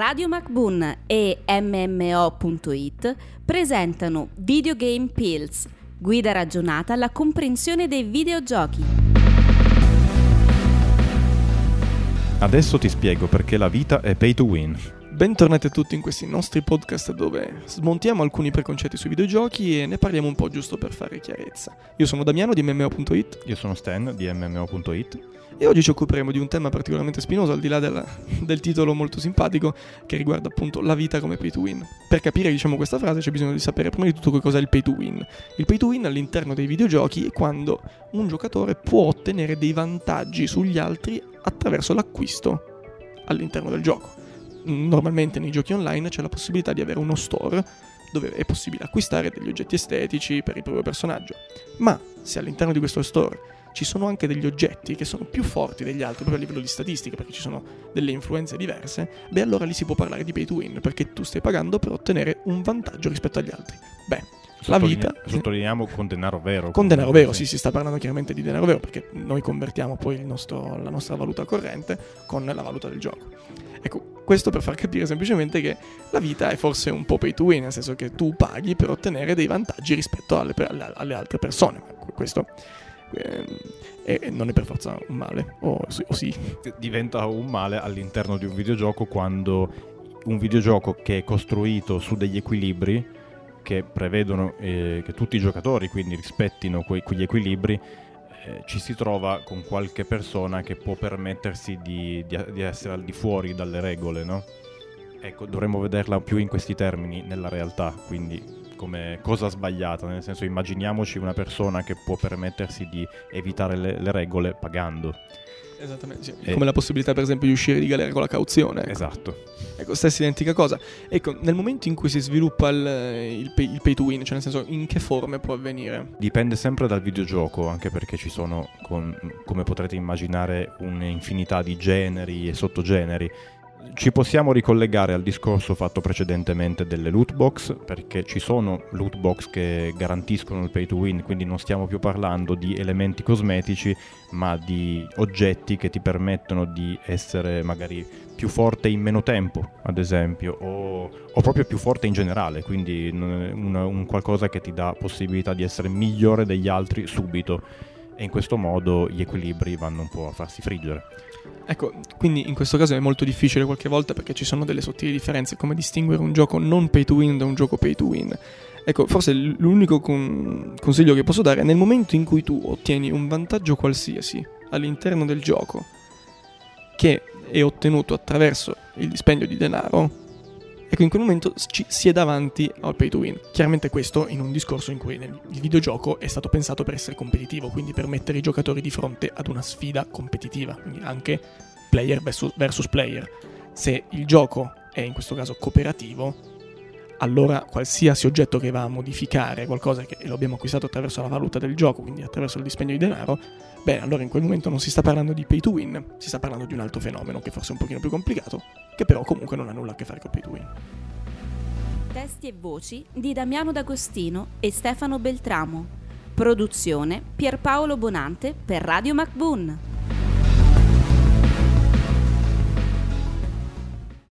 Radio MacBoon e MMO.it presentano Videogame Pills, guida ragionata alla comprensione dei videogiochi. Adesso ti spiego perché la vita è pay to win. Bentornati a tutti in questi nostri podcast dove smontiamo alcuni preconcetti sui videogiochi e ne parliamo un po' giusto per fare chiarezza. Io sono Damiano di MMO.it Io sono Stan di MMO.it e oggi ci occuperemo di un tema particolarmente spinoso, al di là del, del titolo molto simpatico, che riguarda appunto la vita come pay to win. Per capire diciamo questa frase c'è bisogno di sapere prima di tutto che cos'è il pay to win. Il pay to win all'interno dei videogiochi è quando un giocatore può ottenere dei vantaggi sugli altri attraverso l'acquisto all'interno del gioco. Normalmente nei giochi online c'è la possibilità di avere uno store dove è possibile acquistare degli oggetti estetici per il proprio personaggio. Ma se all'interno di questo store ci sono anche degli oggetti che sono più forti degli altri, proprio a livello di statistica, perché ci sono delle influenze diverse, beh allora lì si può parlare di pay to win, perché tu stai pagando per ottenere un vantaggio rispetto agli altri. Beh, la vita... Sottolineiamo con denaro vero. Con denaro vero, sì, si sta parlando chiaramente di denaro vero, perché noi convertiamo poi nostro, la nostra valuta corrente con la valuta del gioco. Ecco, questo per far capire semplicemente che la vita è forse un po' pay to win, nel senso che tu paghi per ottenere dei vantaggi rispetto alle, alle, altre persone. Questo eh, e non è per forza un male, o, o sì. Diventa un male all'interno di un videogioco quando un videogioco che è costruito su degli equilibri che prevedono eh, che tutti i giocatori quindi rispettino que- quegli equilibri eh, ci si trova con qualche persona che può permettersi di, di, di essere al di fuori dalle regole, no? Ecco, dovremmo vederla più in questi termini nella realtà, quindi come cosa sbagliata, nel senso immaginiamoci una persona che può permettersi di evitare le, le regole pagando. Esattamente, sì. e... come la possibilità per esempio di uscire di galera con la cauzione. Ecco. Esatto. Ecco, stessa identica cosa. Ecco, nel momento in cui si sviluppa il, il, pay, il, pay, to win, cioè nel senso in che forme può avvenire? Dipende sempre dal videogioco, anche perché ci sono, con, come potrete immaginare, un'infinità di generi e sottogeneri ci possiamo ricollegare al discorso fatto precedentemente delle loot box, perché ci sono loot box che garantiscono il pay to win, quindi non stiamo più parlando di elementi cosmetici, ma di oggetti che ti permettono di essere magari più forte in meno tempo, ad esempio, o, o proprio più forte in generale, quindi un, un qualcosa che ti dà possibilità di essere migliore degli altri subito e in questo modo gli equilibri vanno un po' a farsi friggere. Ecco, quindi in questo caso è molto difficile qualche volta perché ci sono delle sottili differenze come distinguere un gioco non pay to win da un gioco pay to win. Ecco, forse l'unico con- consiglio che posso dare è nel momento in cui tu ottieni un vantaggio qualsiasi all'interno del gioco che è ottenuto attraverso il dispendio di denaro, ecco in quel momento ci si è davanti al pay to win. Chiaramente questo in un discorso in cui il videogioco è stato pensato per essere competitivo, quindi per mettere i giocatori di fronte ad una sfida competitiva, quindi anche player versus, versus player. Se il gioco è in questo caso cooperativo, allora qualsiasi oggetto che va a modificare qualcosa che lo abbiamo acquistato attraverso la valuta del gioco, quindi attraverso il dispendio di denaro, beh, allora in quel momento non si sta parlando di pay to win, si sta parlando di un altro fenomeno che forse è un pochino più complicato, che però comunque non ha nulla a che fare con pay to win. Testi e voci di Damiano D'Agostino e Stefano Beltramo. Produzione Pierpaolo Bonante per Radio MacBoon.